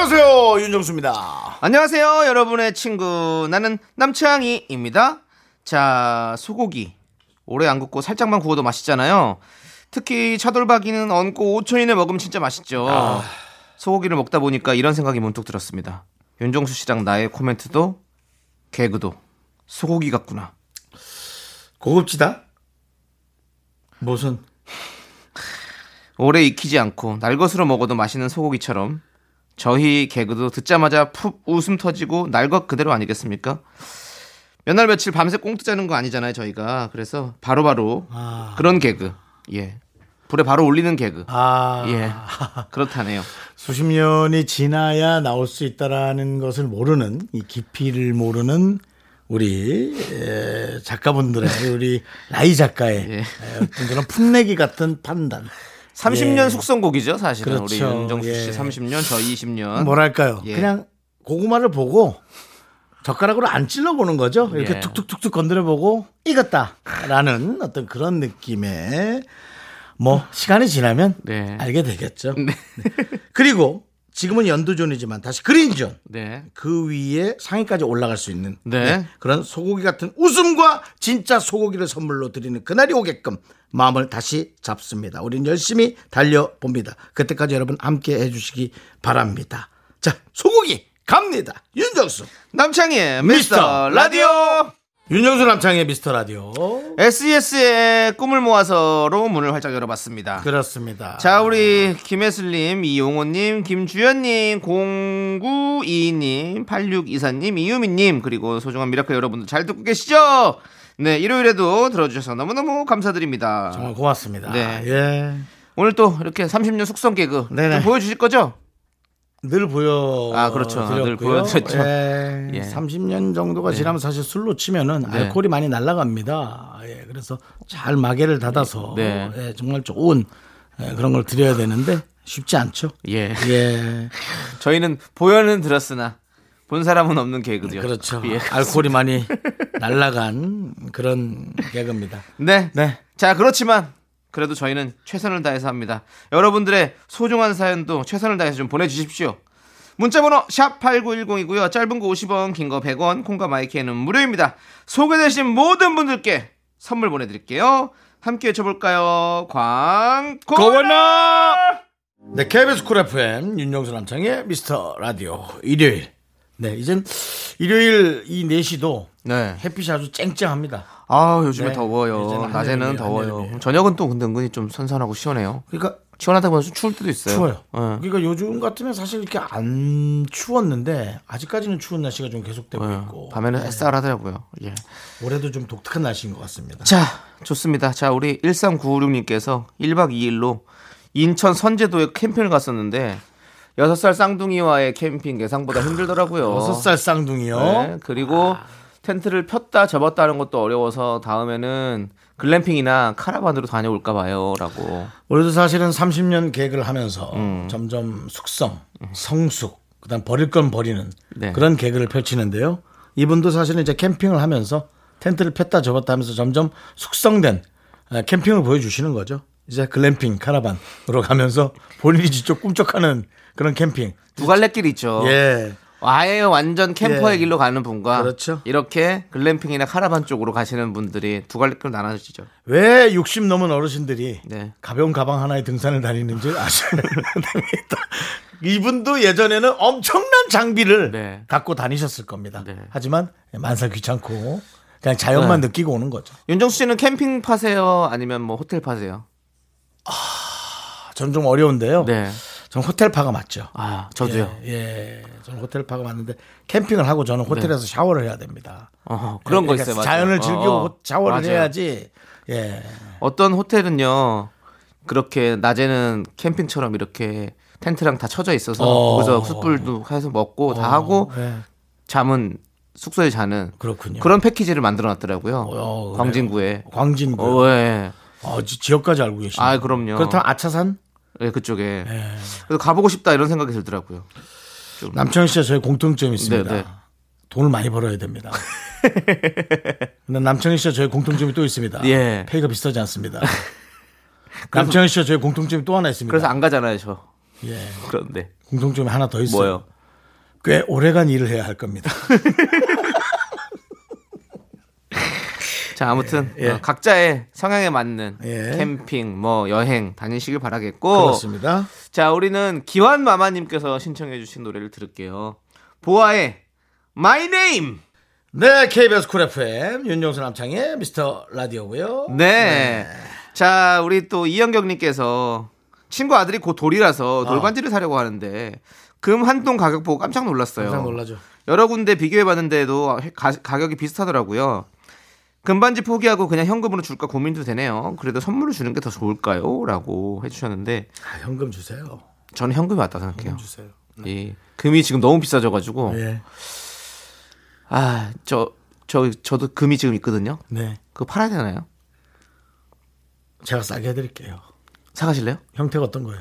안녕하세요 윤정수입니다. 안녕하세요, 여러분의 친구. 나는 남창희입니다. 자, 소고기. 오래 안 굽고 살짝만 구워도 맛있잖아요. 특히 차돌박이는 얹고 5천 이내 먹으면 진짜 맛있죠. 소고기를 먹다 보니까 이런 생각이 문득 들었습니다. 윤정수 씨랑 나의 코멘트도 개그도 소고기 같구나. 고급지다. 무슨 오래 익히지 않고 날것으로 먹어도 맛있는 소고기처럼 저희 개그도 듣자마자 푹 웃음 터지고 날 것 그대로 아니겠습니까? 몇 날 며칠 밤새 꽁 뜨자는 거 아니잖아요 저희가. 그래서 바로 바로 아. 그런 개그. 예. 불에 바로 올리는 개그. 아. 예. 그렇다네요. 수십 년이 지나야 나올 수 있다라는 것을 모르는 이 깊이를 모르는 우리 에, 작가분들의 우리 라이 작가의 예. 에, 어떤 그런 풋내기 같은 판단 30년 예. 숙성곡이죠 사실은 우리 그렇죠. 윤정수 씨 예. 30년 저 20년 뭐랄까요 예. 그냥 고구마를 보고 젓가락으로 안 찔러보는 거죠 이렇게 예. 툭툭툭툭 건드려보고 익었다라는 어떤 그런 느낌의 뭐 시간이 지나면 네. 알게 되겠죠 네. 그리고 지금은 연두존이지만 다시 그린존 네 그 위에 상위까지 올라갈 수 있는 네. 그런 소고기 같은 웃음과 진짜 소고기를 선물로 드리는 그날이 오게끔 마음을 다시 잡습니다. 우린 열심히 달려봅니다. 그때까지 여러분 함께 해주시기 바랍니다. 자, 소고기 갑니다. 윤정수. 남창희의 미스터 라디오 윤정수 남창희의 미스터 라디오. SES의 꿈을 모아서로 문을 활짝 열어봤습니다 그렇습니다. 자, 우리 김혜슬님, 이용호님, 김주연님, 0922님, 8624님, 이유미님, 그리고 소중한 미라클 여러분들 잘 듣고 계시죠? 네, 일요일에도 들어주셔서 너무너무 감사드립니다. 정말 고맙습니다. 네. 예. 오늘 또 이렇게 30년 숙성 개그 네네. 좀 보여주실 거죠? 늘 보여 아, 그렇죠. 늘 드렸고요. 보여드렸죠. 예, 예. 30년 정도가 지나면 사실 술로 치면은 네. 알코올이 많이 날아갑니다. 예, 그래서 잘 마개를 닫아서 네. 예, 정말 좋은 예, 그런 걸 드려야 되는데 쉽지 않죠. 예. 예, 저희는 보여는 들었으나 본 사람은 없는 개그죠. 그렇죠. 예. 알코올이 많이 날아간 그런 개그입니다. 네. 네. 자, 그렇지만 그래도 저희는 최선을 다해서 합니다. 여러분들의 소중한 사연도 최선을 다해서 좀 보내주십시오. 문자번호 샵 8910이고요. 짧은 거 50원, 긴 거 100원, 콩과 마이크는 무료입니다. 소개되신 모든 분들께 선물 보내드릴게요. 함께 외쳐볼까요? 광고나! 네, KBS 쿨 FM 윤정수 남창희의 미스터 라디오 일요일. 네, 이젠 일요일 이 4시도 네. 햇빛이 아주 쨍쨍합니다. 아 요즘에 네. 더워요. 낮에는 더워요. 한여름이에요. 저녁은 또 근데 은근히 좀 선선하고 시원해요. 그러니까 시원하다 보면 좀 추울 때도 있어요. 추워요. 예. 그러니까 요즘 같으면 사실 이렇게 안 추웠는데 아직까지는 추운 날씨가 좀 계속되고 예. 있고 밤에는 네. 쌀쌀하더라고요. 예. 올해도 좀 독특한 날씨인 것 같습니다. 자, 좋습니다. 자, 우리 1396님께서 1박 2일로 인천 선제도에 캠핑을 갔었는데 6살 쌍둥이와의 캠핑 예상보다 힘들더라고요. 여섯 살 쌍둥이요. 네, 그리고 텐트를 폈다 접었다 하는 것도 어려워서 다음에는 글램핑이나 카라반으로 다녀올까 봐요라고. 올해도 사실은 30년 계획을 하면서 음. 점점 숙성, 성숙, 그다음 버릴 건 버리는 네. 그런 계획을 펼치는데요. 이분도 사실은 이제 캠핑을 하면서 텐트를 폈다 접었다 하면서 점점 숙성된 아, 캠핑을 보여주시는 거죠. 이제 글램핑, 카라반으로 가면서 본인이 직접 꿈쩍하는 그런 캠핑. 두 갈래길 있죠. 예. 아예 완전 캠퍼의 예. 길로 가는 분과 그렇죠. 이렇게 글램핑이나 카라반 쪽으로 가시는 분들이 두 갈래길 나눠지죠. 왜 60 넘은 어르신들이 네. 가벼운 가방 하나에 등산을 다니는지 됩니다. 이분도 예전에는 엄청난 장비를 네. 갖고 다니셨을 겁니다. 네. 하지만 만살 귀찮고 그냥 자연만 네. 느끼고 오는 거죠. 윤정수 씨는 캠핑 파세요? 아니면 뭐 호텔 파세요? 전좀 어려운데요. 네. 전 호텔파가 맞죠. 아, 저도요. 예, 예. 저는 호텔파가 맞는데 캠핑을 하고 저는 호텔에서 샤워를 해야 됩니다. 어, 그런 거 그러니까 있어요. 맞아요. 자연을 즐기고 어, 샤워를 맞아요. 해야지. 예. 어떤 호텔은요. 그렇게 낮에는 캠핑처럼 이렇게 텐트랑 다 쳐져 있어서 어. 거기서 숯불도 해서 먹고 다 하고 네. 잠은 숙소에 자는 그렇군요. 그런 패키지를 만들어 놨더라고요. 어, 그래요? 광진구에. 광진구. 어, 예. 어, 지- 지역까지 알고 계시네. 아, 그럼요. 그렇다면 아차산? 예, 그쪽에. 그래서 가보고 싶다 이런 생각이 들더라고요. 남창희 씨와 저희 공통점이 있습니다. 네, 네. 돈을 많이 벌어야 됩니다. 근데 남창희 씨와 저희 공통점이 또 있습니다. 예. 페이가 비싸지 않습니다. 남창희 씨와 저희 공통점이 또 하나 있습니다. 그래서 안 가잖아요, 저. 예. 그런데. 공통점이 하나 더 있어요. 뭐요? 꽤 오래간 일을 해야 할 겁니다. 자, 아무튼 예. 어, 각자의 성향에 맞는 예. 캠핑, 뭐 여행 다니시길 바라겠고. 그렇습니다. 자, 우리는 기환 마마님께서 신청해주신 노래를 들을게요. 보아의 My Name. 네, KBS 쿨 FM 윤정수 남창의 미스터 라디오고요. 네. 자, 우리 또 이영경님께서 친구 아들이 곧 돌이라서 돌반지를 사려고 하는데 금 한 돈 가격 보고 깜짝 놀랐어요. 깜짝 놀라죠. 여러 군데 비교해봤는데도 가, 가격이 비슷하더라고요. 금반지 포기하고 그냥 현금으로 줄까 고민도 되네요. 그래도 선물을 주는 게 더 좋을까요? 라고 해주셨는데 아, 현금 주세요. 저는 현금이 맞다 생각해요. 주세요. 이 금이 지금 너무 비싸져가지고 예. 아저 저 저도 금이 지금 있거든요. 네. 그거 팔아야 되나요? 제가 싸게 해드릴게요. 사가실래요? 형태가 어떤 거예요?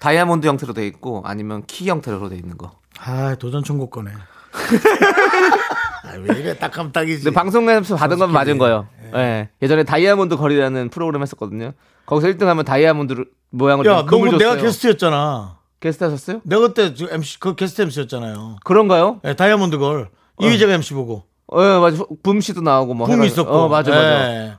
다이아몬드 형태로 돼 있고 아니면 키 형태로 돼 있는 거. 아, 도전 천국 거네. 아, 왜 이래 딱하면 딱이지. 근데 방송에서 받은 건 맞은 거예요. 예. 예 전에 다이아몬드 거리라는 프로그램 했었거든요. 거기서 1등 하면 다이아몬드 모양을 야, 너 내가. 게스트였잖아. 게스트 하셨어요? 내가 그때 저 MC 그 게스트 MC였잖아요. 그런가요? 예, 다이아몬드 걸 이휘재가 MC 보고 예, 맞아. 붐 씨도 나오고 뭐. 해가지고. 있었고. 어, 맞아, 맞아. 예.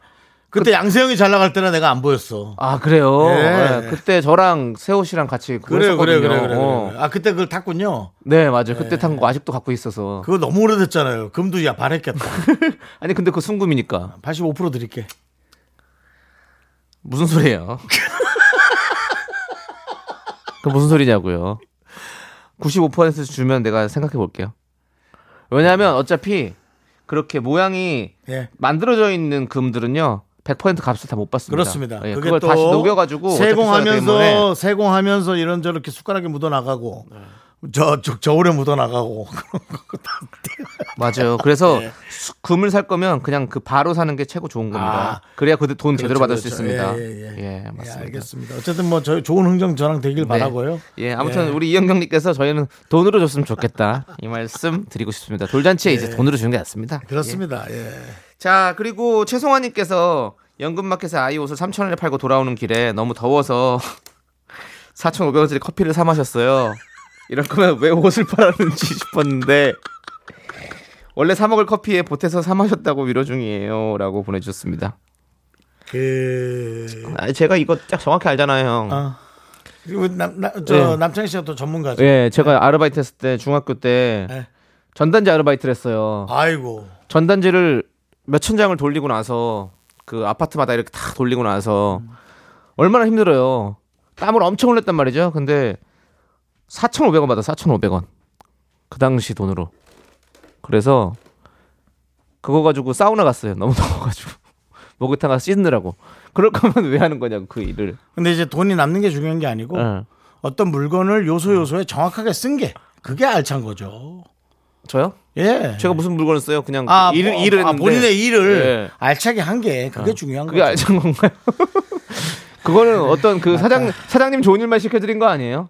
그때 양세형이 잘 나갈 때는 내가 안 보였어. 아, 그래요? 예. 예, 그때 저랑 세호 씨랑 같이 그래요, 그래요, 했었거든요. 그래요, 그래요. 어. 아 그때 그걸 탔군요. 네, 맞아요. 그때 탄 거 아직도 갖고 있어서. 그거 너무 오래됐잖아요. 금도 야 바랬겠다. 아니, 근데 그 순금이니까. 85% 드릴게. 무슨 소리예요? 그 무슨 소리냐고요? 95% 주면 내가 생각해 볼게요. 왜냐하면 어차피 그렇게 모양이 예. 만들어져 있는 금들은요 100% 값을 다 못 받습니다. 그렇습니다. 예, 그게 그걸 또 다시 녹여가지고. 세공하면서 세공하면서 이런 저렇게 숟가락에 묻어 나가고 네. 저, 저 저울에 묻어 나가고 맞아요. 그래서 예. 수- 금을 살 거면 그냥 그 바로 사는 게 최고 좋은 겁니다. 아. 그래야 그돈 제대로 그렇죠, 받을 수 그렇죠. 있습니다. 예, 예, 예. 예, 예, 맞습니다. 알겠습니다. 어쨌든 뭐저 좋은 흥정 저랑 되길 네. 바라고요. 예, 아무튼 예. 우리 이영경님께서 저희는 돈으로 줬으면 좋겠다 이 말씀 드리고 싶습니다. 돌잔치에 이제 돈으로 주는 게 낫습니다. 예. 그렇습니다. 예. 자 그리고 최송환님께서 연금마켓에 아이 옷을 3천 원에 팔고 돌아오는 길에 너무 더워서 4,500원짜리 커피를 사 마셨어요. 이럴 거면 왜 옷을 팔았는지 싶었는데 원래 사 먹을 커피에 보태서 사 마셨다고 위로 중이에요라고 보내주셨습니다. 그 아, 제가 이거 딱 정확히 알잖아요, 형. 어. 그리고 남, 남, 저 예. 남창희 씨가 또 전문가죠. 예, 제가 아르바이트 했을 때 중학교 때 예. 전단지 아르바이트를 했어요. 아이고. 전단지를 몇 천 장을 돌리고 나서 그 아파트마다 이렇게 다 돌리고 나서 얼마나 힘들어요. 땀을 엄청 흘렸단 말이죠. 근데 4,500원 받아 4,500원. 그 당시 돈으로. 그래서 그거 가지고 사우나 갔어요. 너무 더워가지고. 목욕탕 가서 씻느라고. 그럴 거면 왜 하는 거냐고 그 일을. 근데 이제 돈이 남는 게 중요한 게 아니고 예. 어떤 물건을 요소 요소에 정확하게 쓴 게 그게 알찬 거죠. 저요? 예. 제가 무슨 물건을 써요? 그냥 아, 일을 뭐, 일을 아, 했는데. 본인의 일을 예. 알차게 한 게 그게 중요한 그게 거죠. 알찬 건가요? 그거는 어떤 그 사장 사장님 좋은 일만 시켜드린 거 아니에요?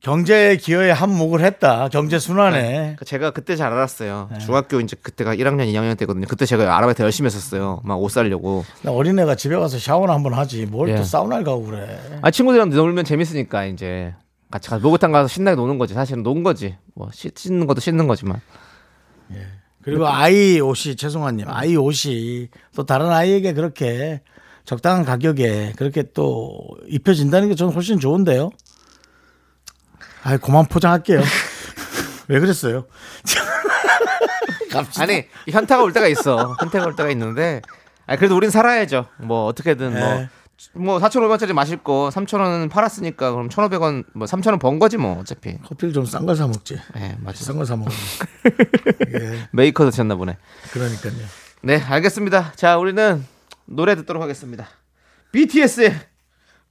경제 기여에 한몫을 했다. 경제 순환에. 그러니까 제가 그때 잘 알았어요. 네. 중학교 이제 그때가 1학년, 2학년 때거든요. 그때 제가 아르바이트 열심히 했었어요. 막 옷 사려고. 나 어린애가 집에 가서 샤워나 한번 하지. 뭘또 예. 사우나를 가고 그래. 아 친구들이랑 놀면 재밌으니까 이제 같이 가서 목욕탕 가서 신나게 노는 거지. 사실은 논 거지. 뭐 씻- 씻는 것도 씻는 거지만. 그리고 아이 옷이 죄송한님 아이 옷이 또 다른 아이에게 그렇게 적당한 가격에 그렇게 또 입혀진다는 게 저는 훨씬 좋은데요. 아, 그만 포장할게요. 왜 그랬어요? 갑시다. 아니 현타가 올 때가 있어. 현타가 올 때가 있는데. 아 그래도 우린 살아야죠. 뭐 어떻게든 네. 뭐. 뭐 4,500원짜리 마실 거 3,000원은 팔았으니까 그럼 1,500원 뭐 3,000원 번 거지 뭐 어차피. 커피를 좀 싼 걸 사 먹지. 예, 맞아. 비싼 걸 사 먹어. 예, 메이커 드셨나 보네. 그러니까요. 네, 알겠습니다. 자, 우리는 노래 듣도록 하겠습니다. BTS의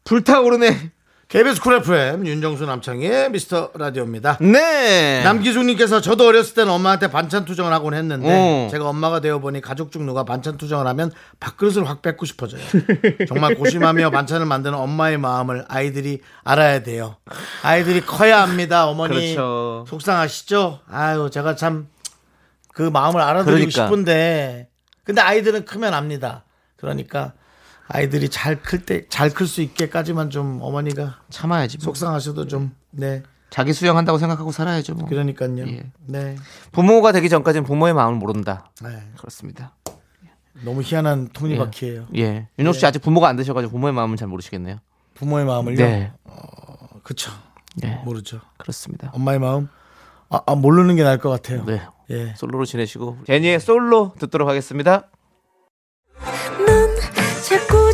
불타오르네 KBS 쿨 FM 윤정수 남창희의 미스터 라디오입니다. 네. 남기중님께서 저도 어렸을 때는 엄마한테 반찬 투정을 하곤 했는데 어. 제가 엄마가 되어 보니 가족 중 누가 반찬 투정을 하면 밥그릇을 확 뺏고 싶어져요. 정말 고심하며 반찬을 만드는 엄마의 마음을 아이들이 알아야 돼요. 아이들이 커야 합니다. 어머니 그렇죠. 속상하시죠? 아유 제가 참 그 마음을 알아드리고 그러니까. 싶은데 근데 아이들은 크면 압니다. 그러니까 아이들이 잘 클 때 잘 클 수 있게까지만 좀 어머니가 참아야지. 뭐. 속상하셔도 좀 네. 자기 수용한다고 생각하고 살아야죠. 뭐. 그러니까요. 예. 네. 부모가 되기 전까지는 부모의 마음을 모른다. 네. 그렇습니다. 너무 희한한 톱니바퀴예요. 예. 윤정 씨 아직 부모가 안 되셔가지고 부모의 마음은 잘 모르시겠네요. 부모의 마음을요. 네. 그쵸. 네. 모르죠. 그렇습니다. 엄마의 마음. 아, 아, 모르는 게 나을 것 같아요. 네. 예. 솔로로 지내시고 제니의 솔로 듣도록 하겠습니다.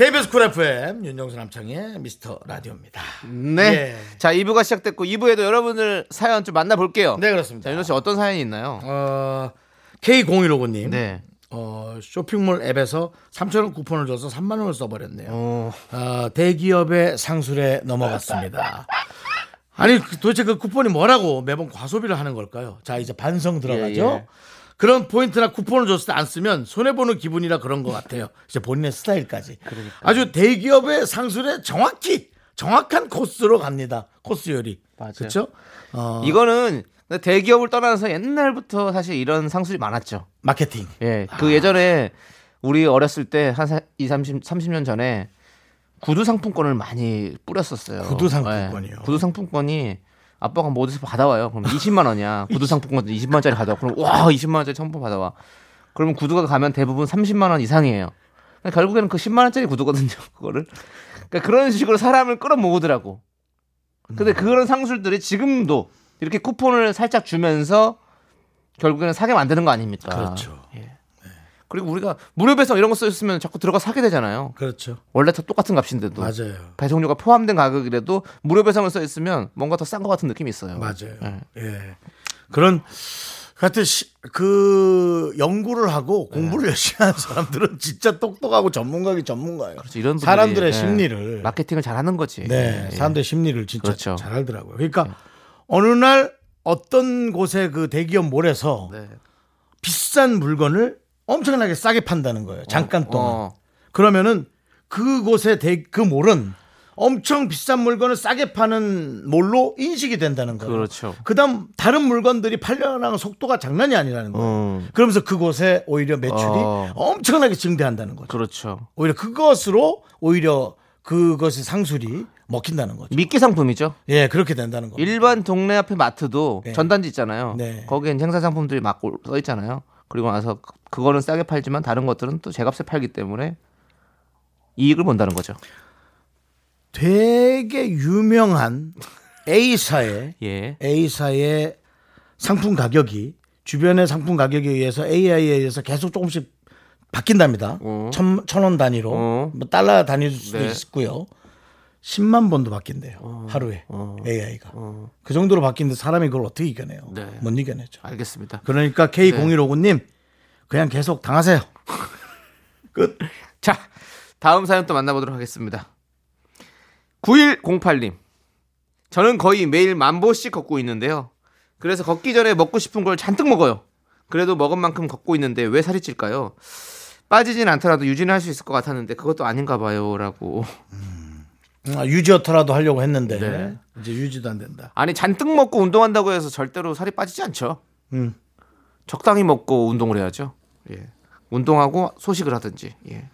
KBS 쿨 FM 윤정수 남창희의 미스터 라디오입니다. 네. 예. 자, 2부가 시작됐고 2부에도 여러분들 사연 좀 만나볼게요. 네 그렇습니다. 자, 윤정 씨 어떤 사연이 있나요? 어, K0159님. 네. 어, 쇼핑몰 앱에서 3,000원 쿠폰을 줘서 3만 원을 써버렸네요. 어, 어, 대기업의 상술에 넘어갔습니다. 아니 그- 도대체 그 쿠폰이 뭐라고 매번 과소비를 하는 걸까요? 자 이제 반성 들어가죠. 예, 예. 그런 포인트나 쿠폰을 줬을 때 안 쓰면 손해 보는 기분이라 그런 것 같아요. 이제 본인의 스타일까지. 아주 대기업의 상술에 정확히 정확한 코스로 갑니다. 코스 요리. 맞아요. 그렇죠? 어, 이거는 대기업을 떠나서 옛날부터 사실 이런 상술이 많았죠. 마케팅. 예. 그 예전에 우리 어렸을 때 한 2, 30, 30년 전에 구두 상품권을 많이 뿌렸었어요. 구두 상품권이요? 예. 구두 상품권이 아빠가 뭐 어디서 받아와요. 그럼 20만 원이야. 구두 상품권 20만 원짜리 가져와. 그럼 와 20만 원짜리 상품 받아와. 그러면 구두가 가면 대부분 30만 원 이상이에요. 그러니까 결국에는 그 10만 원짜리 구두거든요. 그거를. 그러니까 그런 식으로 사람을 끌어모으더라고. 근데 그런 상술들이 지금도 이렇게 쿠폰을 살짝 주면서 결국에는 사게 만드는 거 아닙니까? 그렇죠. 예. 그리고 우리가 무료 배송 이런 거 써있으면 자꾸 들어가 사게 되잖아요. 그렇죠. 원래 다 똑같은 값인데도 맞아요. 배송료가 포함된 가격이라도 무료 배송을 써 있으면 뭔가 더 싼 것 같은 느낌이 있어요. 맞아요. 예. 예. 그런 하여튼 시- 그 연구를 하고 공부를 열심히 하는 사람들은 진짜 똑똑하고 전문가기 전문가예요. 그렇죠. 이런 분들이, 사람들의 예. 심리를 마케팅을 잘하는 거지. 네, 예. 사람들의 심리를 진짜 그렇죠. 잘 알더라고요. 그러니까 어느 날 어떤 곳에 그 대기업 몰에서 네. 비싼 물건을 엄청나게 싸게 판다는 거예요. 잠깐 동안. 어. 그러면은 그곳의 대, 그 몰은 엄청 비싼 물건을 싸게 파는 몰로 인식이 된다는 거예요. 그렇죠. 그다음 다른 물건들이 팔려나가는 속도가 장난이 아니라는 거예요. 음. 그러면서 그곳에 오히려 매출이 어. 엄청나게 증대한다는 거죠. 그렇죠. 오히려 그것으로 오히려 그것이 상술이 먹힌다는 거죠. 미끼 상품이죠. 예, 그렇게 된다는 거. 일반 동네 앞에 마트도 네. 전단지 있잖아요. 네. 거기엔 행사 상품들이 막 써 있잖아요. 그리고 나서 그- 그거는 싸게 팔지만 다른 것들은 또 제값에 팔기 때문에 이익을 본다는 거죠. 되게 유명한 A사의 예. A사의 상품 가격이 주변의 상품 가격에 의해서 AI에 의해서 계속 조금씩 바뀐답니다. 어. 천, 천원 단위로 어. 뭐 달러 단위일 수도 네. 있고요. 10만 번도 바뀐대요. 하루에 AI가. 그 정도로 바뀌는데 사람이 그걸 어떻게 이겨내요? 네. 못 이겨내죠. 알겠습니다. 그러니까 K0159님 그냥 계속 당하세요. 끝. 자, 다음 사연 또 만나보도록 하겠습니다. 9108님. 저는 거의 매일 만 보씩 걷고 있는데요. 그래서 걷기 전에 먹고 싶은 걸 잔뜩 먹어요. 그래도 먹은 만큼 걷고 있는데 왜 살이 찔까요? 빠지진 않더라도 유지는 할 수 있을 것 같았는데 그것도 아닌가 봐요라고. 아, 유지어터라도 하려고 했는데 네. 이제 유지도 안 된다. 아니 잔뜩 먹고 운동한다고 해서 절대로 살이 빠지지 않죠. 음. 적당히 먹고 운동을 해야죠. 예. 운동하고 소식을 하든지. 예.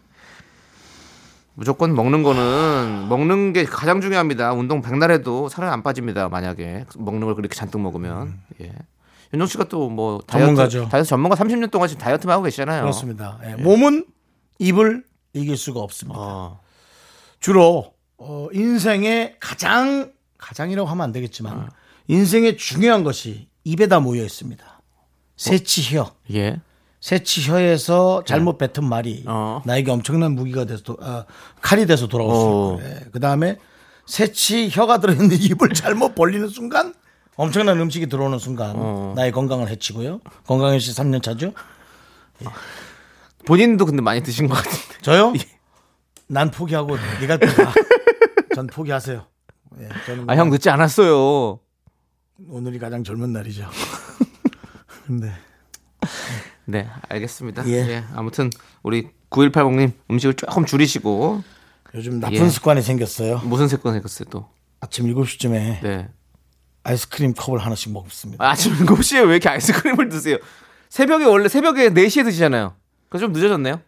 무조건 먹는 거는 먹는 게 가장 중요합니다. 운동 백날 해도 살은 안 빠집니다. 만약에 먹는 걸 그렇게 잔뜩 먹으면. 예. 윤정 씨가 또 뭐 다이어트 전문가죠. 다이어트 전문가 30년 동안 지금 다이어트만 하고 계시잖아요. 그렇습니다. 예. 몸은 입을 이길 수가 없습니다. 어. 주로 어, 인생의 가장 가장이라고 하면 안 되겠지만 인생의 중요한 것이 입에다 모여 있습니다. 새치혀. 예. 새치혀에서 잘못 뱉은 말이 어. 나에게 엄청난 무기가 돼서 도- 아, 칼이 돼서 돌아올 수 어. 있고 그 다음에 새치혀가 들어있는 입을 잘못 벌리는 순간 엄청난 음식이 들어오는 순간 어. 나의 건강을 해치고요. 건강현 씨 3년 차죠? 본인도 근데 많이 드신 것 같은데. 저요? 예. 난 포기하고 네가 가. 전 포기하세요. 예, 저는 아, 형 늦지 않았어요. 오늘이 가장 젊은 날이죠. 근데 네, 알겠습니다. 예. 예. 아무튼 우리 9180님 음식을 조금 줄이시고 요즘 나쁜 예. 습관이 생겼어요. 무슨 색깔 생겼어요 또? 아침 7시쯤에 네. 아이스크림 컵을 하나씩 먹습니다. 아, 아침 7시에 왜 이렇게 아이스크림을 드세요? 새벽에 원래 새벽에 4시에 드시잖아요. 그래서 좀 늦어졌네요.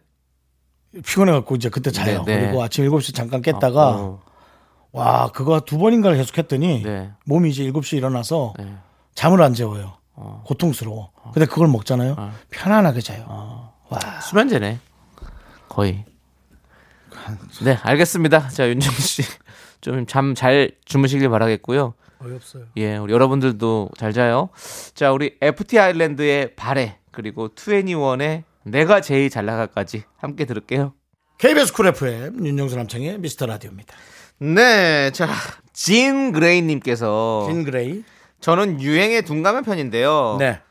피곤해 갖고 이제 그때 자요. 네, 네. 그리고 아침 7시 잠깐 깼다가 어, 와 그거 두 번인가를 계속 했더니 네. 몸이 이제 7시에 일어나서 네. 잠을 안 재워요. 고통스러워. 근데 그걸 먹잖아요. 어. 편안하게 자요. 와 수면제네. 거의. 네, 알겠습니다. 자, 윤정 씨. 좀 잠 잘 주무시길 바라겠고요. 어이없어요. 예, 우리 여러분들도 잘 자요. 자, 우리 FT 아일랜드의 바래 그리고 2NE1의 내가 제일 잘 나가까지 함께 들을게요. KBS 쿨 FM 윤정수 남창희의 미스터 라디오입니다. 네, 자, 진 그레이님께서 진 그레이. 저는 유행에 둔감한 편인데요. 네.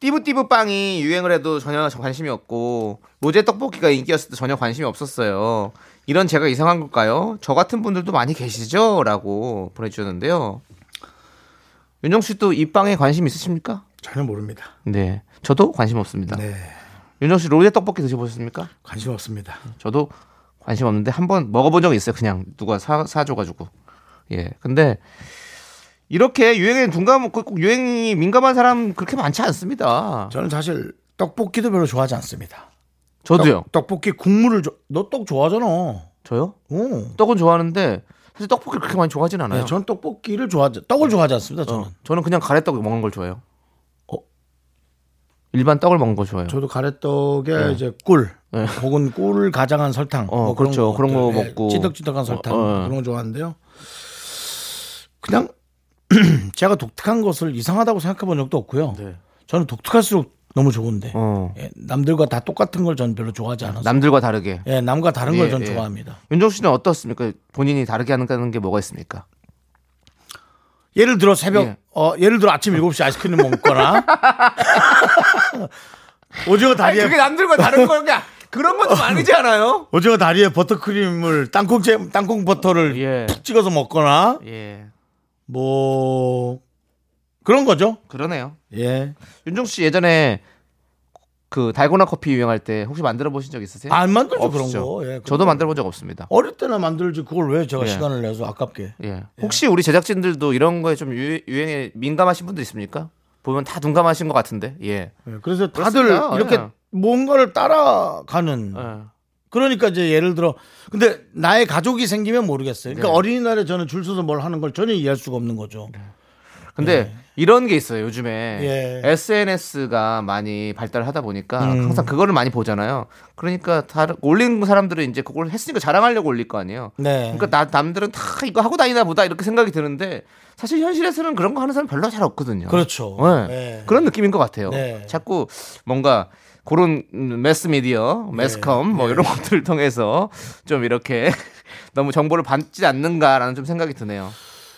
띠부띠부 빵이 유행을 해도 전혀 관심이 없고 로제 떡볶이가 인기였을 때 전혀 관심이 없었어요. 이런 제가 이상한 걸까요? 저 같은 분들도 많이 계시죠? 라고 보내주셨는데요. 윤정 씨도 이 빵에 관심 있으십니까? 전혀 모릅니다. 네. 저도 관심 없습니다. 네. 윤정 씨 로제 떡볶이 드셔보셨습니까? 관심 없습니다. 저도 관심 없는데 한 번 먹어본 적이 있어요. 그냥 누가 사, 사줘가지고. 예. 근데 이렇게 유행에 둔감, 꼭 유행이 민감한 사람 그렇게 많지 않습니다. 저는 사실 떡볶이도 별로 좋아하지 않습니다. 저도요. 떡, 떡볶이 국물을 너떡 좋아하잖아. 저요? 오. 떡은 좋아하는데 사실 떡볶이를 그렇게 많이 좋아하진 않아요. 네, 전 떡볶이를 좋아하지 떡을 좋아하지 않습니다. 저는. 어, 저는 그냥 가래떡 먹는 걸 좋아해요. 어? 일반 떡을 먹는 거 좋아해요. 저도 가래떡에 이제 꿀 네. 혹은 꿀을 가장한 설탕 어, 뭐 그렇죠. 그런 거 것들, 예, 먹고. 찌덕찌덕한 설탕 어, 어. 그런 거 좋아하는데요. 그냥 제가 독특한 것을 이상하다고 생각해 본 적도 없고요. 네. 저는 독특할수록 너무 좋은데 어. 예, 남들과 다 똑같은 걸전 별로 좋아하지 않아서 남들과 다르게. 예, 남과 다른 걸 예, 전 예. 좋아합니다. 윤정 씨는 어떻습니까? 본인이 다르게 하는 게 뭐가 있습니까? 예를 들어 새벽 예. 어 예를 들어 아침 7시 아이스크림 먹거나 오징어 다리에 그게 남들과 다른 거냐? 그런 건 좀 아니지 않아요? 오징어 다리에 버터크림을 땅콩 땅콩 버터를 예. 푹 찍어서 먹거나 예. 뭐 그런 거죠. 그러네요. 예. 윤정 씨 예전에 그 달고나 커피 유행할 때 혹시 만들어 보신 적 있으세요? 안 만들죠 없으시죠? 그런 거. 예, 그런 저도 거. 만들어 본 적 없습니다. 어릴 때나 만들지 그걸 왜 제가 예. 시간을 내서 아깝게. 예. 혹시 우리 제작진들도 이런 거에 좀 유, 유행에 민감하신 분들 있습니까? 보면 다 둔감하신 것 같은데. 예. 예, 그래서 다들 그렇습니다. 이렇게 예. 뭔가를 따라가는. 예. 그러니까 이제 예를 들어 근데 나의 가족이 생기면 모르겠어요. 그러니까 네. 어린이날에 저는 줄 서서 뭘 하는 걸 전혀 이해할 수가 없는 거죠. 근데 이런 게 있어요. 요즘에 예. SNS가 많이 발달을 하다 보니까 음. 항상 그거를 많이 보잖아요. 그러니까 다른 올린 사람들은 이제 그걸 했으니까 자랑하려고 올릴 거 아니에요. 네. 그러니까 나 남들은 다 이거 하고 다니나 보다 이렇게 생각이 드는데 사실 현실에서는 그런 거 하는 사람 별로 잘 없거든요. 그렇죠. 네. 네. 그런 느낌인 것 같아요. 네. 자꾸 뭔가 그런 음, 매스 미디어, 매스컴 뭐 네. 이런 것들을 통해서 좀 이렇게 너무 정보를 받지 않는가라는 좀 생각이 드네요.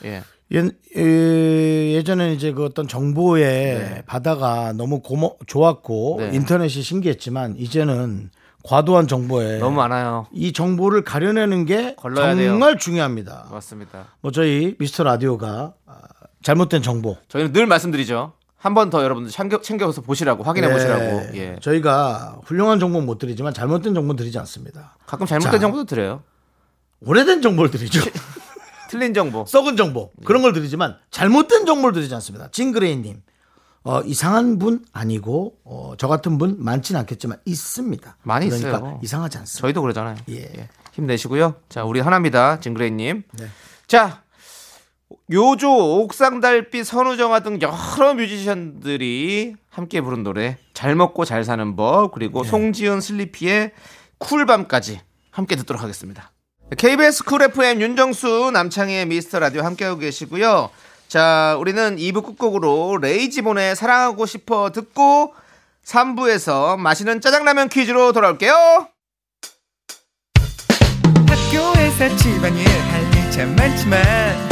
예. 예, 예, 예전에 이제 그 어떤 정보의 네. 바다가 너무 고모, 좋았고 네. 인터넷이 신기했지만 이제는 과도한 정보에 너무 많아요. 이 정보를 가려내는 게 걸러야 돼요. 정말 중요합니다. 맞습니다. 뭐 저희 미스터 라디오가 아, 잘못된 정보 저희는 늘 말씀드리죠. 한 번 더 여러분들 챙겨, 챙겨서 보시라고 확인해 네, 보시라고. 예. 저희가 훌륭한 정보 못 드리지만 잘못된 정보 드리지 않습니다. 가끔 잘못된 자. 정보도 드려요. 오래된 정보를 드리죠. 틀린 정보. 썩은 정보 그런 걸 드리지만 잘못된 정보를 드리지 않습니다. 징그레이님 어, 이상한 분 아니고 어, 저 같은 분 많지는 않겠지만 있습니다. 많이 그러니까 있어요. 이상하지 않습니다. 저희도 그러잖아요. 예. 힘내시고요. 자, 우리 하나입니다. 징그레이님. 네. 자, 요조, 옥상달빛, 선우정아 등 여러 뮤지션들이 함께 부른 노래 잘 먹고 잘 사는 법 네. 그리고 송지은 슬리피의 쿨밤까지 함께 듣도록 하겠습니다. KBS 쿨 FM 윤정수 남창희의 미스터 라디오 함께하고 계시고요. 자, 우리는 2부 끝곡으로 레이지본의 사랑하고 싶어 듣고 3부에서 맛있는 짜장라면 퀴즈로 돌아올게요. 학교에서 집안일 할일참 많지만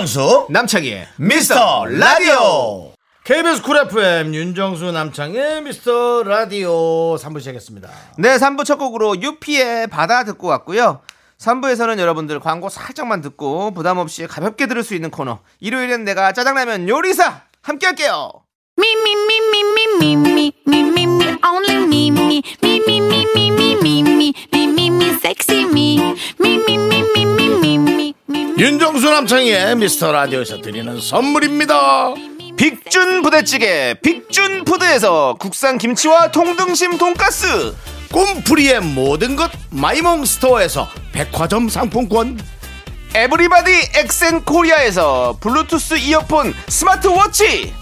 윤정수 남창희의 미스터 라디오 KBS 쿨 FM 윤정수 남창희의 미스터 라디오 3부 시작했습니다. 네, 3부 첫 곡으로 유피의 바다 듣고 왔고요. 3부에서는 여러분들 광고 살짝만 듣고 부담 없이 가볍게 들을 수 있는 코너. 일요일엔 내가 짜장라면 요리사 함께 할게요. Me, only me, me, me, me, sexy me, me, me, me, me, me, me, me, me, me. 윤정수 남창희의 미스터 라디오에서 드리는 선물입니다. 빅준 부대찌개 빅준 푸드에서 국산 김치와 통등심 돈가스. 꿈풀이의 모든 것 마이몽 스토어에서 백화점 상품권. 에브리바디 엑센 코리아에서 블루투스 이어폰 스마트워치.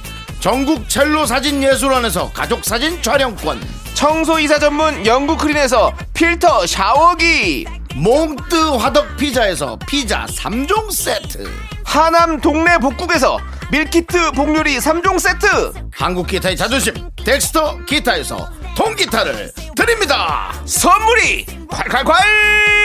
전국 첼로 사진 예술원에서 가족 사진 촬영권 청소이사 전문 영국 크린에서 필터 샤워기. 몽뜨 화덕 피자에서 피자 3종 세트. 하남 동네 복국에서 밀키트 복요리 3종 세트. 한국 기타의 자존심 덱스터 기타에서 통기타를 드립니다. 선물이 콸콸콸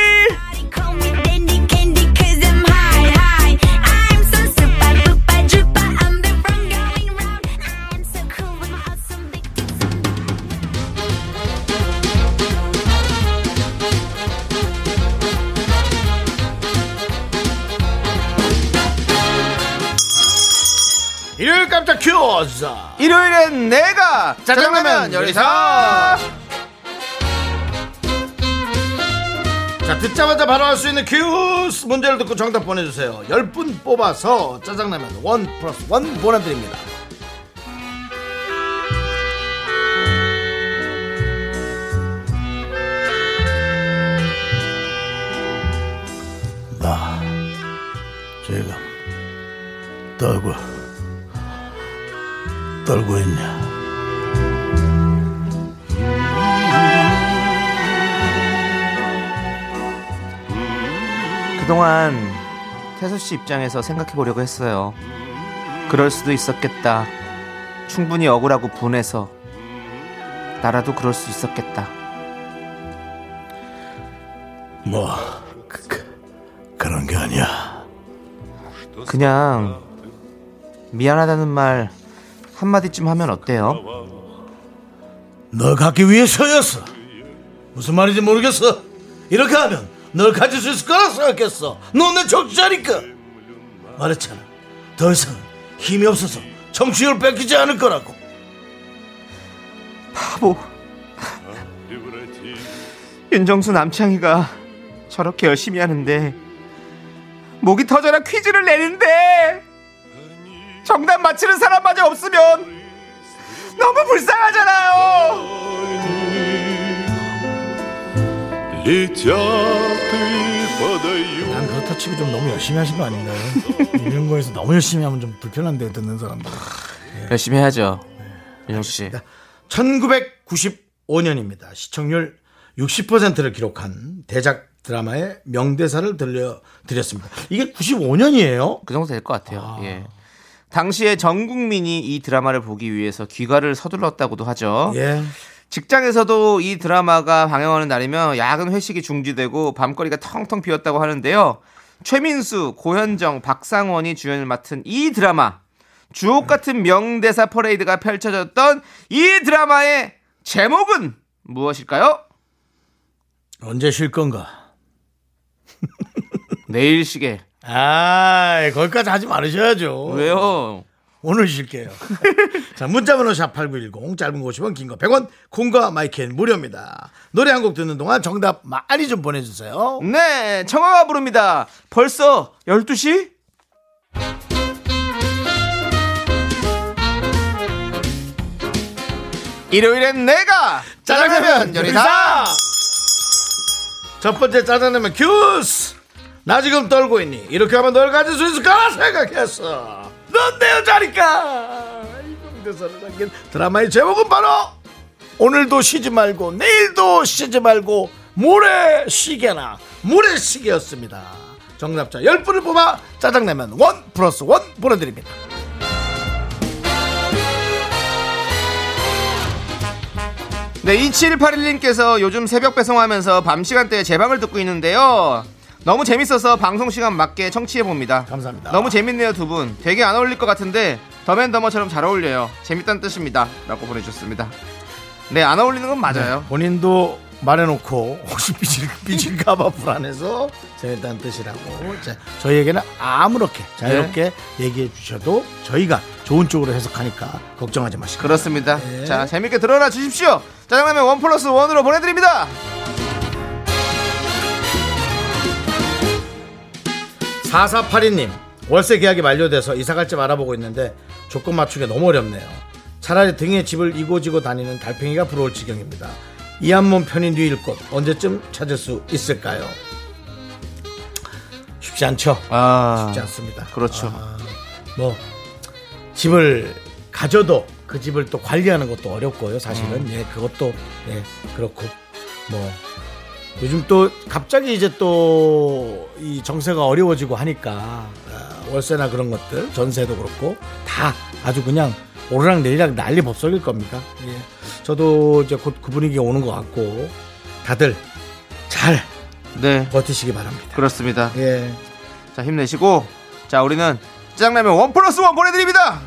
퀴즈 일요일엔 내가 짜장라면 요리사. 자 듣자마자 바로 할 수 있는 퀴즈 문제를 듣고 정답 보내주세요. 10분 뽑아서 짜장라면 원 플러스 원 보내드립니다. 나 지금 떨고 떨고 있냐 그동안 태수 씨 입장에서 생각해 보려고 했어요. 그럴 수도 있었겠다. 충분히 억울하고 분해서 나라도 그럴 수 있었겠다. 뭐 그, 그, 그런 게 아니야 그냥 미안하다는 말 한마디쯤 하면 어때요? 널 갖기 위해 서였어. 무슨 말인지 모르겠어. 이렇게 하면 널 가질 수 있을 거라 생각했어. 넌 내 정치자니까. 말했잖아. 더 이상 힘이 없어서 정치율 뺏기지 않을 거라고. 바보. 윤정수 남창희가 저렇게 열심히 하는데 목이 터져라 퀴즈를 내는데 정답 맞히는 사람마저 없으면 너무 불쌍하잖아요. 난 그렇다 치고 좀 너무 열심히 하신 거 아닌가요? 이런 거에서 너무 열심히 하면 좀 불편한데 듣는 사람들. 열심히 해야죠. 윤정수 씨. 1995년입니다. 시청률 60%를 기록한 대작 드라마의 명대사를 들려드렸습니다. 이게 95년이에요? 그 정도 될 것 같아요. 예. 당시에 전 국민이 이 드라마를 보기 위해서 귀가를 서둘렀다고도 하죠. 예. 직장에서도 이 드라마가 방영하는 날이면 야근 회식이 중지되고 밤거리가 텅텅 비었다고 하는데요. 최민수, 고현정, 박상원이 주연을 맡은 이 드라마 주옥 같은 명대사 퍼레이드가 펼쳐졌던 이 드라마의 제목은 무엇일까요? 언제 쉴 건가? 내일 시계. 아, 거기까지 하지 말으셔야죠. 왜요? 오늘 쉴게요. 자, 문자번호 샵8910, 짧은 거 50원, 긴 거 100원, 콩과 마이크는 무료입니다. 노래 한 곡 듣는 동안 정답 많이 좀 보내주세요. 네, 청아가 부릅니다. 벌써 12시? 일요일엔 내가 짜장라면 요리사. 첫 번째 짜장라면 퀴즈! 나 지금 떨고 있니? 이렇게 하면 널 가질 수 있을까 생각했어. 넌 내 여자니까! 이 명대사를 남긴 드라마의 제목은 바로 오늘도 쉬지 말고 내일도 쉬지 말고 모래 시계나 모래 시계였습니다. 정답자 10분을 뽑아 짜장라면 원 플러스 원 보내드립니다. 네, 2781님께서 요즘 새벽 배송하면서 밤 시간대에 제 방을 듣고 있는데요. 너무 재밌어서 방송 시간 맞게 청취해 봅니다. 감사합니다. 너무 재밌네요, 두 분. 되게 안 어울릴 것 같은데 더맨더머처럼 잘 어울려요. 재밌다는 뜻입니다. 라고 보내주셨습니다. 네, 안 어울리는 건 맞아요. 본인도 말해놓고 혹시 삐질, 삐질까봐 불안해서 재밌다는 뜻이라고 자, 저희에게는 아무렇게 자유롭게 얘기해 주셔도 저희가 좋은 쪽으로 해석하니까 걱정하지 마시고 그렇습니다. 네. 자, 재밌게 들어라 주십시오. 짜장라면 원 플러스 원으로 보내드립니다. 4482님 월세 계약이 만료돼서 이사갈 집 알아보고 있는데 조건 맞추기 너무 어렵네요 차라리 등에 집을 이고지고 다니는 달팽이가 부러울 지경입니다 이 한몸 편히 누일 곳 언제쯤 찾을 수 있을까요? 쉽지 않죠 아, 쉽지 않습니다 그렇죠. 아, 뭐 집을 가져도 그 집을 또 관리하는 것도 어렵고요. 사실은 음. 예 그것도 예 그렇고 뭐 요즘 또 갑자기 이제 또 이 정세가 어려워지고 하니까 아, 월세나 그런 것들 전세도 그렇고 다 아주 그냥 오르락 내리락 난리 법석일 겁니다. 예. 저도 이제 곧 그 분위기가 오는 것 같고 다들 잘 네, 버티시기 바랍니다. 그렇습니다. 예. 자, 힘내시고. 자, 우리는 짜장라면 원 플러스 원 보내드립니다.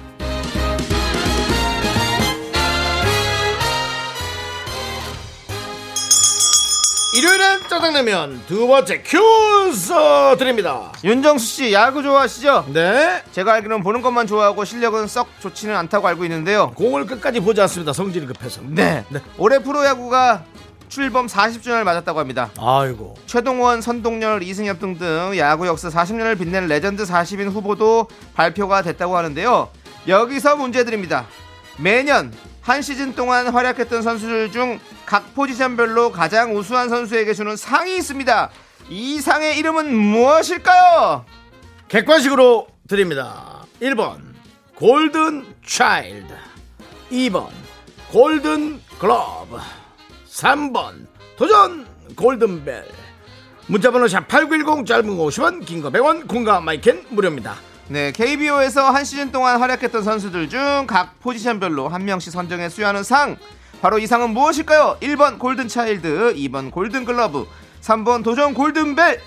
일요일엔 짜장라면 두 번째 퀴즈 드립니다. 윤정수 씨, 야구 좋아하시죠? 네. 제가 알기로는 보는 것만 좋아하고 실력은 썩 좋지는 않다고 알고 있는데요. 공을 끝까지 보지 않습니다. 성질이 급해서. 네. 네. 올해 프로야구가 출범 40주년을 맞았다고 합니다. 아이고. 최동원, 선동열, 이승엽 등등 야구 역사 40년을 빛낸 레전드 40인 후보도 발표가 됐다고 하는데요. 여기서 문제 드립니다. 매년 한 시즌 동안 활약했던 선수들 중 각 포지션별로 가장 우수한 선수에게 주는 상이 있습니다. 이 상의 이름은 무엇일까요? 객관식으로 드립니다. 1번 골든 차일드 2번 골든 글러브 3번 도전 골든벨 문자번호 샵8910 짧은 거 50원 긴 거 100원 콩과 마이 K는 무료입니다. 네, KBO에서 한 시즌 동안 활약했던 선수들 중 각 포지션별로 한 명씩 선정해 수여하는 상. 바로 이 상은 무엇일까요? 1번 골든 차일드, 2번 골든 글러브, 3번 도전 골든벨.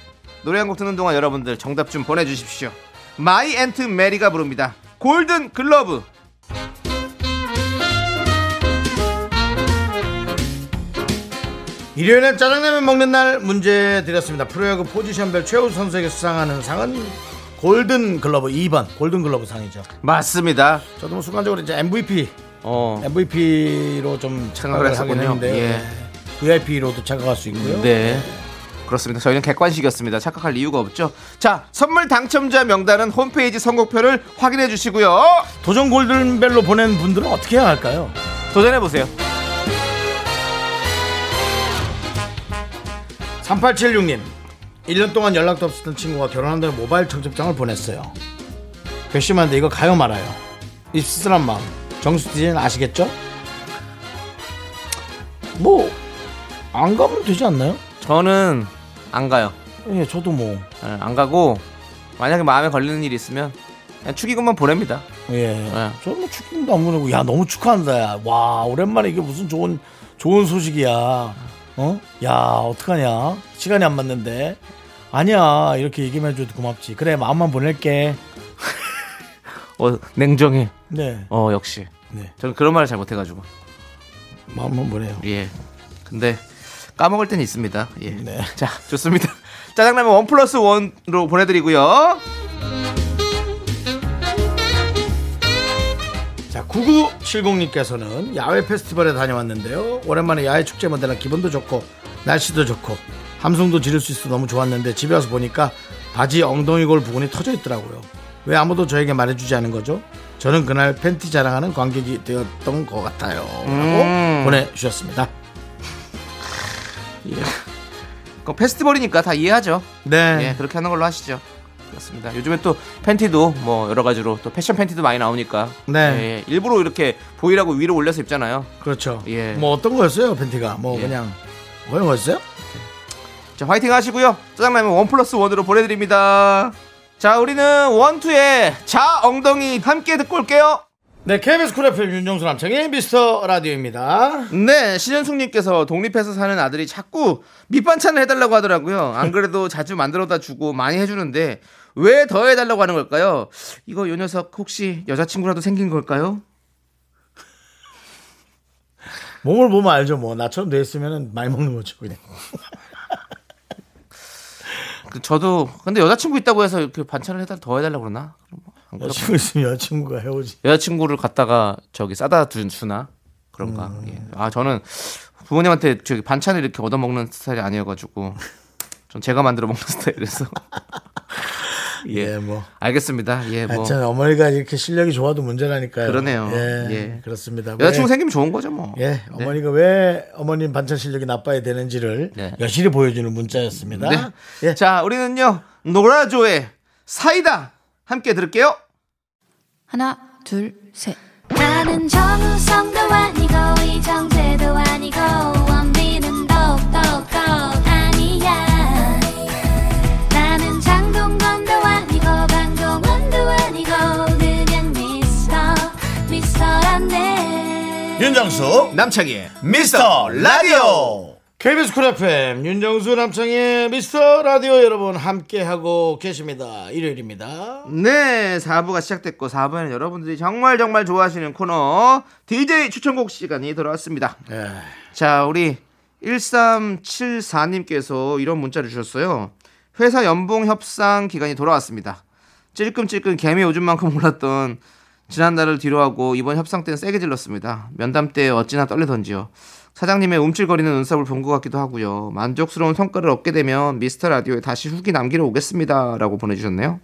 노래 한 곡 듣는 동안 여러분들 정답 좀 보내 주십시오. 마이 앤트 메리가 부릅니다. 골든 글러브. 일요일엔 짜장라면 먹는 날 문제 드렸습니다. 프로야구 포지션별 최우 선수에게 수상하는 상은 골든 글러브 2번 골든 글러브 상이죠. 맞습니다. 저도 뭐 순간적으로 이제 MVP 어, MVP로 좀 생각을 착각을 하긴. 했는데 예. VIP로도 착각할 수 있고요. 네. 그렇습니다. 저희는 객관식이었습니다. 착각할 이유가 없죠. 자, 선물 당첨자 명단은 홈페이지 선곡표를 확인해 주시고요. 도전 골든벨로 보낸 분들은 어떻게 해야 할까요? 도전해 보세요. 3876님 1년 동안 연락도 없었던 친구가 결혼한다는 모바일 청첩장을 보냈어요. 괘씸한데 이거 가요 말아요. 이 씁쓸한 마음 정수 디자인 아시겠죠? 뭐 안 가면 되지 않나요? 저는 안 가요. 예, 저도 뭐 예, 안 가고 만약에 마음에 걸리는 일이 있으면 그냥 축의금만 보냅니다. 예. 네. 저는 뭐 축구도 안 보내고 야 너무 축하한다 야. 와 오랜만에 이게 무슨 좋은 좋은 소식이야. 어? 야 어떡하냐? 시간이 안 맞는데. 아니야 이렇게 얘기만 해줘도 고맙지. 그래 마음만 보낼게. 어, 냉정해. 네. 어, 역시. 네. 저는 그런 말을 잘 못해가지고. 마음만 보내요. 예. 근데 까먹을 땐 있습니다. 예. 네. 자, 좋습니다. 짜장라면 원 플러스 원으로 보내드리고요. 9970님께서는 야외 페스티벌에 다녀왔는데요. 오랜만에 야외 축제 무대라 기분도 좋고 날씨도 좋고 함성도 지를 수 있어 너무 좋았는데 집에 와서 보니까 바지 엉덩이 골 부분이 터져 있더라고요. 왜 아무도 저에게 말해주지 않은 거죠? 저는 그날 팬티 자랑하는 관객이 되었던 것 같아요. 라고 음. 보내주셨습니다. 그 페스티벌이니까 다 이해하죠. 네. 예, 그렇게 하는 걸로 하시죠. 그렇습니다. 요즘에 또 팬티도 뭐 여러 가지로 또 패션 팬티도 많이 나오니까 네. 예, 일부러 이렇게 보이라고 위로 올려서 입잖아요. 그렇죠. 예. 뭐 어떤 거였어요, 팬티가? 뭐 예. 그냥 그런 거였어요? 자, 화이팅 하시고요. 짜장라면 one plus one으로 보내드립니다. 자, 우리는 원투의 자 엉덩이 함께 듣고 올게요. 네, KBS 쿨 FM 윤정수 남창희의 미스터 라디오입니다. 네, 신현숙님께서 독립해서 사는 아들이 자꾸 밑반찬을 해달라고 하더라고요. 안 그래도 자주 만들어다 주고 많이 해주는데 왜 더 해달라고 하는 걸까요? 이거 요 녀석 혹시 여자친구라도 생긴 걸까요? 몸을 보면 알죠, 뭐. 나처럼 돼 있으면 많이 먹는 거죠, 그냥. 그 저도 근데 여자친구 있다고 해서 이렇게 반찬을 해달 더 해달라고 그러나? 그렇고. 여자친구 있으면 여자친구가 해오지. 여자친구를 갖다가 저기 싸다 주- 주나 그런가? 예. 아 저는 부모님한테 저기 반찬을 이렇게 얻어 먹는 스타일이 아니어가지고 전 제가 만들어 먹는 스타일이라서 예, 뭐. 알겠습니다. 예, 뭐 하여튼 어머니가 이렇게 실력이 좋아도 문제라니까요. 그러네요. 예, 예. 그렇습니다. 여자친구 왜- 생기면 좋은 거죠 뭐. 예, 어머니가 왜 어머님 반찬 실력이 나빠야 되는지를 네. 여실히 보여주는 문자였습니다. 네. 예. 자, 우리는요 노라조의 사이다 함께 들을게요. 하나, 둘, 셋. 나는 정우성도 아니고 이정재도 아니고 윤정수 남창희의 미스터 라디오 KBS 쿨 FM 윤정수 남창희의 미스터 라디오 여러분 함께하고 계십니다. 일요일입니다. 네, 4부가 시작됐고 4부에는 여러분들이 정말 정말 좋아하시는 코너 DJ 추천곡 시간이 돌아왔습니다. 예. 자, 우리 1374님께서 이런 문자를 주셨어요. 회사 연봉 협상 기간이 돌아왔습니다. 찔끔찔끔 개미 오줌만큼 올랐던 지난달을 뒤로하고 이번 협상 때는 세게 질렀습니다. 면담 때 어찌나 떨리던지요. 사장님의 움찔거리는 눈썹을 본 것 같기도 하고요. 만족스러운 성과를 얻게 되면 미스터 라디오에 다시 후기 남기러 오겠습니다. 라고 보내주셨네요.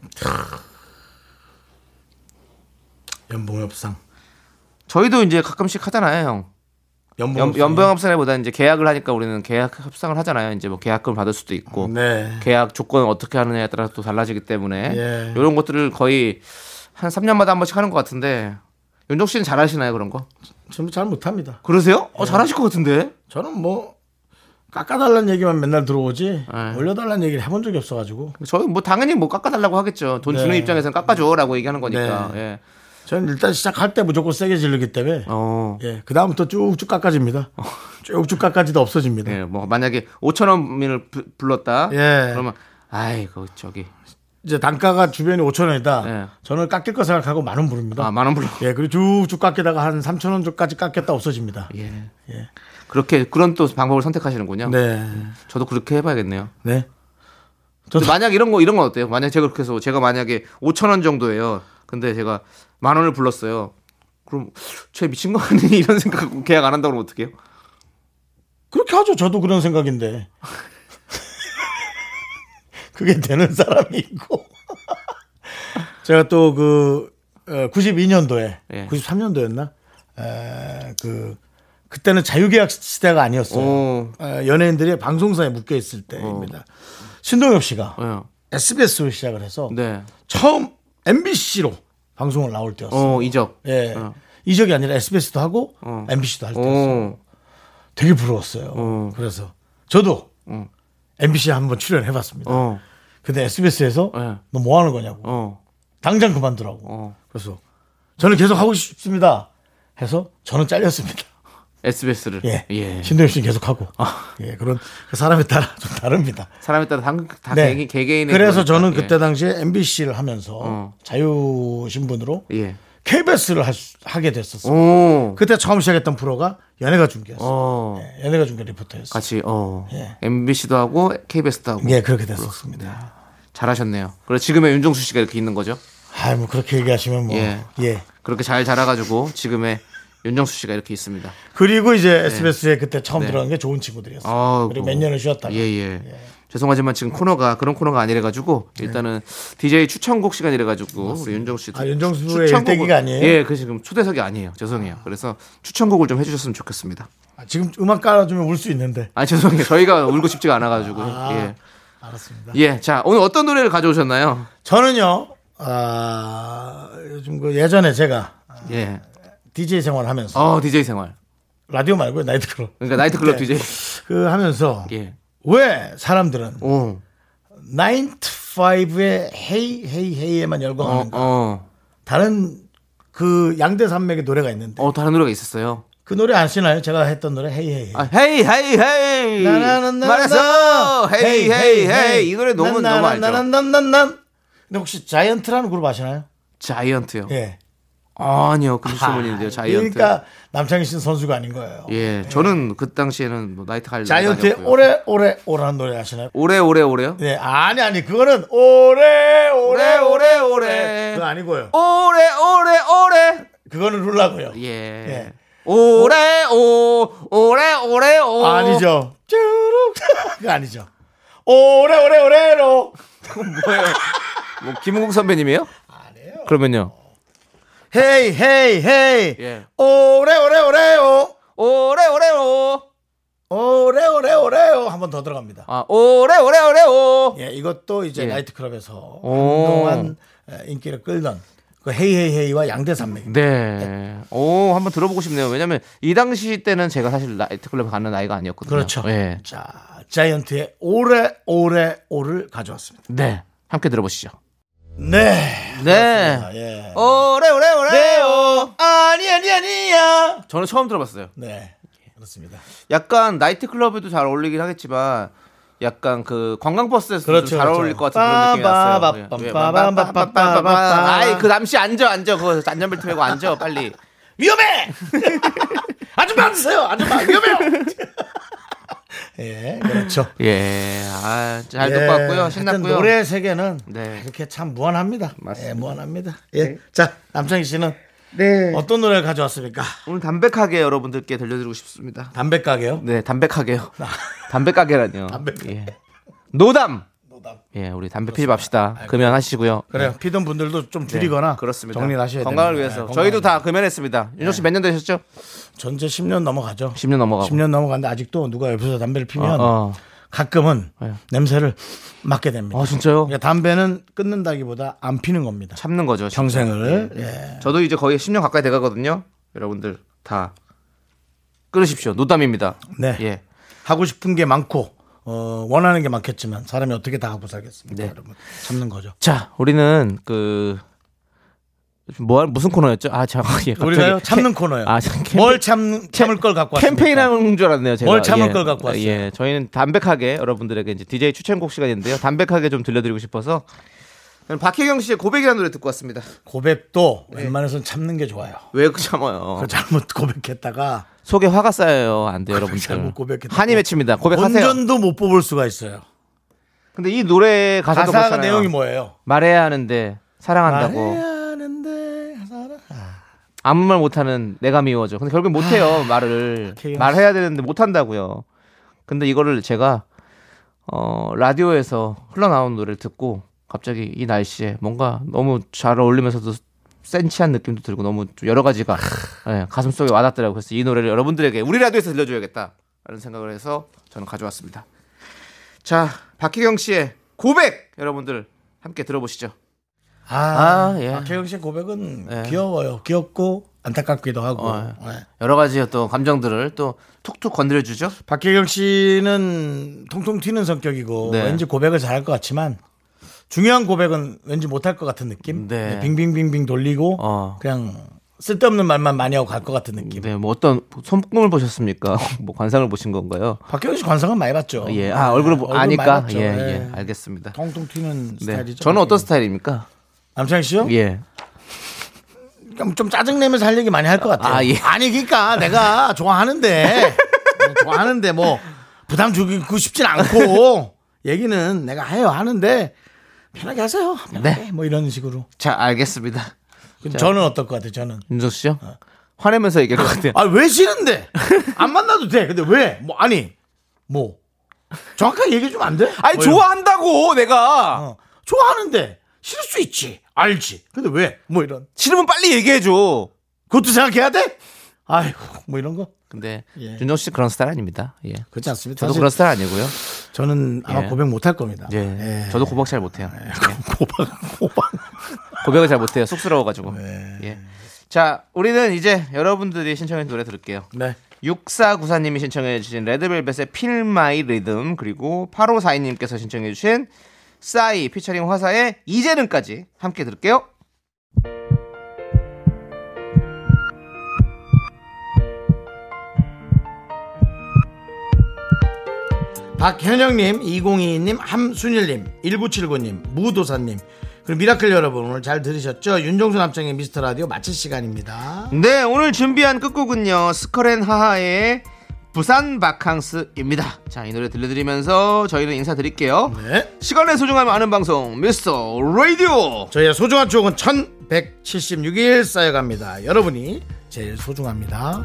연봉 협상. 저희도 이제 가끔씩 하잖아요, 형. 연봉 연, 협상이요? 연 봉 협상보다 이제 계약을 하니까 우리는 계약 협상을 하잖아요. 이제 뭐 계약금을 받을 수도 있고 네. 계약 조건을 어떻게 하느냐에 따라 또 달라지기 때문에 예. 이런 것들을 거의 한 3년마다 한 번씩 하는 것 같은데 윤종 씨는 잘 하시나요 그런 거? 저는 잘 못합니다. 그러세요? 예. 어, 잘하실 것 같은데. 저는 뭐 깎아달라는 얘기만 맨날 들어오지 네. 올려달라는 얘기를 해본 적이 없어가지고 저희 뭐 당연히 뭐 깎아달라고 하겠죠. 돈 주는 네. 입장에서는 깎아줘라고 얘기하는 거니까. 네. 예. 저는 일단 시작할 때 무조건 세게 지르기 때문에 어. 예, 그 다음부터 쭉쭉 깎아집니다. 쭉쭉 깎아지다 없어집니다. 예, 뭐 만약에 5천 원을 부- 불렀다. 예. 그러면 아이고 저기 이제 단가가 주변이 5천 원이다. 예. 저는 깎일 거 생각하고 만 원 부릅니다. 아 만 원 불러. 예, 그리고 쭉쭉 깎이다가 한 3천 원까지 깎였다 없어집니다. 예. 예. 그렇게 그런 또 방법을 선택하시는군요. 네, 저도 그렇게 해봐야겠네요. 네. 근데 만약 이런 거 이런 건 어때요? 만약 제가 그렇게 해서 제가 만약에 5천 원 정도예요. 근데 제가 만 원을 불렀어요. 그럼 쟤 미친 거 아니니 이런 생각 계약 안 한다고 그러면 어떡해요? 그렇게 하죠. 저도 그런 생각인데. 그게 되는 사람이 있고. 제가 또 그 92년도에 예. 93년도였나? 그 그때는 자유계약 시대가 아니었어요. 오. 에, 연예인들이 방송사에 묶여 있을 때입니다. 신동엽 씨가 예. SBS로 시작을 해서 네. 처음 MBC로 방송을 나올 때였어요. 어 이적. 예. 어. 이적이 아니라 SBS도 하고 어. MBC도 할 때였어요. 오. 되게 부러웠어요. 어. 그래서 저도 어. MBC에 한번 출연해봤습니다. 어. 근데 SBS에서 네. 너뭐 하는 거냐고. 어. 당장 그만두라고. 어. 그래서 저는 계속 하고 싶습니다. 해서 저는 잘렸습니다. SBS를. 예. 예. 아. 신동엽 씨는 계속 하고. 예. 그런 그 사람에 따라 좀 다릅니다. 사람에 따라 다, 다 네. 개개, 개개인의 그래서. 저는 예. 그때 당시에 MBC를 하면서 어. 자유 신분으로 예. KBS를 하 게 됐었어요. 오. 그때 처음 시작했던 프로가 연예가 중계였어요. 어. 예, 연예가 중계 리포터였어요. 같이 어. 예. MBC도 하고 KBS도 하고. 예, 그렇게 됐었습니다. 잘하셨네요. 그래 지금의 윤종수 씨가 이렇게 있는 거죠? 아, 뭐 그렇게 얘기하시면 뭐 예. 예. 그렇게 잘 자라가지고 지금의 윤정수 씨가 이렇게 있습니다. 그리고 이제 SBS에 그때 처음 네. 들어간 게 좋은 친구들이었어요. 아이고. 그리고 몇 년을 쉬었다가 예, 예. 죄송하지만 지금 코너가 그런 코너가 아니래가지고 일단은 DJ 추천곡 시간이래가지고 우리 윤정수 씨 아, 윤정수의 일대기가 아니에요? 예, 그 지금 초대석이 아니에요. 죄송해요. 그래서 추천곡을 좀 해주셨으면 좋겠습니다. 아, 지금 음악 깔아주면 울 수 있는데. 아 죄송해요. 저희가 울고 싶지가 않아가지고 아. 예, 알았습니다. 예. 자 오늘 어떤 노래를 가져오셨나요? 저는요, 아, 요즘 그 예전에 제가 예. DJ 생활하면서 어 DJ 생활. 라디오 말고 나이트클럽 그러니까 나이트클럽 네. DJ. 그 하면서 예. 왜 사람들은 오. 9to5의 hey hey hey에만 어, 열광하는가? 어. 다른 그 양대 산맥의 노래가 있는데 어 다른 노래가 있었어요. 그 노래 아시나요? 제가 했던 노래 hey hey. 아, hey hey hey. 나나나나나. 말했어. hey hey hey. 이 노래 너무 너무 알죠. 난난난난. 근데 혹시 자이언트라는 그룹 아시나요? 자이언트요. 예. 아니요. 그 주문인데요. 자이언트. 그러니까 남창희 씨는 선수가 아닌 거예요. 예, 저는 그 당시에는 뭐 나이트 갈 자이언트의. 오래 오래 오라는 노래 아시나요? 오래 오래 오래요? 네, 아니 아니 그거는 오래 오래 오래 오래 오래 그거 아니고요. 오래 오래 오래 그거는 룰라고요. 예. 예. 오래 오 오래 오래 오 아니죠. 쭈룩 그거 아니죠. 오래 오래 오래로 뭐예요? 뭐 김흥국 선배님이에요? 아니에요. 그러면요. hey hey hey 예. 오래 오래 오래요 오래 오래 오. 오래 오래 오래요 한번 더 들어갑니다. 아, 오래 오래 오래 오. 예, 이것도 이제 예. 나이트클럽에서 오. 한동안 에, 인기를 끌던 그 hey hey hey와 양대 산맥. 네. 오, 한번 들어보고 싶네요. 왜냐면 이 당시 때는 제가 사실 나이트클럽 가는 나이가 아니었거든요. 그렇죠. 예. 자, 자이언트의 오래 오래 오를 가져왔습니다. 네. 함께 들어보시죠. 네. 네. 그렇습니다. 예. 어, 네, 네. 네, 어. 오래 오래 오래. 네요. 아니 아니 아니야. 저는 처음 들어봤어요. 네. 그렇습니다. 약간 나이트클럽에도 잘 어울리긴 하겠지만 약간 그 관광버스에서도 그렇죠, 잘 그렇죠. 어울릴 것 같은 그런 느낌이 났어요. 예. 예. 빠바바바바바바바. 아이 그 남씨 앉아 앉아 그거 안전벨트 메고 앉아 빨리. 위험해! 아줌마 앉으세요! 아줌마 위험해요! 예, 그렇죠. 예, 아 잘 예, 듣고 왔고요. 신났고요. 노래 세계는 네. 이렇게 참 무한합니다. 맞습니다. 예, 무한합니다. 예. 자, 남창희 씨는 네. 어떤 노래를 가져왔습니까? 오늘 담백하게 여러분들께 들려드리고 싶습니다. 담배 가게요? 네, 담백하게요. 담배 가게라니요. 담배 예. 노담. 노담. 예, 우리 담배 피지 맙시다. 금연하시고요. 그래요. 피던 분들도 좀 네, 줄이거나 그렇습니다. 정리를 하셔야 돼요. 건강을 위해서. 저희도 다 금연했습니다. 윤정 씨몇 년 되셨죠? 전제 10년 넘어가죠. 10년 넘어가고. 10년 넘어갔는데 아직도 누가 옆에서 담배를 피면 어, 어. 가끔은 네. 냄새를 맡게 됩니다. 아, 진짜요? 그러니까 담배는 끊는다기보다 안 피는 겁니다. 참는 거죠. 진짜. 평생을. 예. 저도 이제 거의 10년 가까이 돼 가거든요. 여러분들 다 끊으십시오. 노담입니다. 네. 예. 하고 싶은 게 많고 어, 원하는 게 많겠지만 사람이 어떻게 다 하고 살겠습니까, 네. 여러분? 참는 거죠. 자, 우리는 그 뭐, 무슨 코너였죠? 아, 자, 예, 갑자기 우리가요 참는 캠- 코너요. 아, 참, 캠페- 뭘 참, 참을 걸 갖고 왔습니까? 캠페인 하는 줄 알았네요, 제가. 뭘 참을 예. 걸 갖고 왔어요? 예, 저희는 담백하게 여러분들에게 이제 DJ 추천곡 시간인데요. 담백하게 좀 들려드리고 싶어서 박혜경 씨의 고백이라는 노래 듣고 왔습니다. 고백도 웬만해서는 참는 게 좋아요. 왜그 참아요? 그 잘못 고백했다가 속에 화가 쌓여요. 안 돼요, 여러분들. 잘못 고백했다고. 한이 맺힙니다. 고백하세요. 본전도 못 뽑을 수가 있어요. 근데 이 노래 가사도 가사 그렇잖아요. 내용이 뭐예요? 말해야 하는데 사랑한다고 말해야 하는데 사랑. 아무 말 못하는 내가 미워져. 근데 결국 못해요 말을 박혜경 씨. 말해야 되는데 못한다고요. 근데 이거를 제가 어 라디오에서 흘러나온 노래를 듣고 갑자기 이 날씨에 뭔가 너무 잘 어울리면서도 센치한 느낌도 들고 너무 좀 여러 가지가 예, 가슴 속에 와닿더라고요. 그래서 이 노래를 여러분들에게 우리 라디오에서 들려줘야겠다라는 생각을 해서 저는 가져왔습니다. 자 박희경 씨의 고백 여러분들 함께 들어보시죠. 아, 아, 예. 박혜경 씨 고백은 예. 귀여워요. 귀엽고 안타깝기도 하고. 어, 예. 여러 가지 또 감정들을 또 툭툭 건드려주죠. 박혜경 씨는 통통 튀는 성격이고 네. 왠지 고백을 잘할 것 같지만 중요한 고백은 왠지 못할 것 같은 느낌. 네. 빙빙빙빙 돌리고 어. 그냥 쓸데없는 말만 많이 하고 갈 것 같은 느낌. 네, 뭐 어떤 손금을 보셨습니까? 뭐 관상을 보신 건가요? 박혜경 씨 관상은 많이 봤죠. 예, 아 얼굴을 보, 많이 아니까. 예, 예. 예, 알겠습니다. 통통 튀는 네, 스타일이죠. 저는 어떤 박혜경. 스타일입니까? 남창희 씨요? 예, 좀 짜증 내면서 할 얘기 많이 할 것 같아요. 아, 예. 아니 그러니까 내가 좋아하는데 좋아하는데 뭐 부담 주고 싶진 않고 얘기는 내가 해요 하는데 편하게 하세요. 편하게. 뭐 이런 식으로. 자, 알겠습니다. 근데 저는 어떨 것 같아요, 저는. 윤정수 씨요? 화내면서 얘기할 것 같아요. 아, 왜 싫은데? 안 만나도 돼. 근데 왜? 뭐, 아니, 뭐. 정확하게 얘기해 주면 안 돼? 아니, 뭐 좋아한다고, 내가. 어, 좋아하는데, 싫을 수 있지. 알지. 근데 왜? 뭐 이런. 싫으면 빨리 얘기해줘. 그것도 생각해야 돼? 아이고, 뭐 이런 거. 근데, 예. 윤정수 씨 그런 스타일 아닙니다. 예. 그렇지 않습니다. 저도 사실 그런 스타일 아니고요. 저는 아마 예. 고백 못할 겁니다. 예. 예. 저도 고박 잘 못해요. 예. 고박, 고박. 고백을 잘 못해요. 쑥스러워가지고. 네. 예. 자, 우리는 이제 여러분들이 신청해 노래 들을게요. 네. 6494님이 신청해 주신 레드벨벳의 Feel My Rhythm 그리고 8542님께서 신청해 주신 싸이 피처링 화사의 이제는까지 함께 들을게요. 박현영님, 2022님, 함순일님, 1979님, 무도사님, 그리고 미라클 여러분 오늘 잘 들으셨죠? 윤정수 남창희의 미스터 라디오 마칠 시간입니다. 네, 오늘 준비한 끝곡은요. 스컬앤 하하의 부산 바캉스입니다. 자, 이 노래 들려드리면서 저희는 인사드릴게요. 네. 시간의 소중함을 아는 방송 미스터 라디오. 저희의 소중한 추억은 1176일 쌓여갑니다. 여러분이 제일 소중합니다.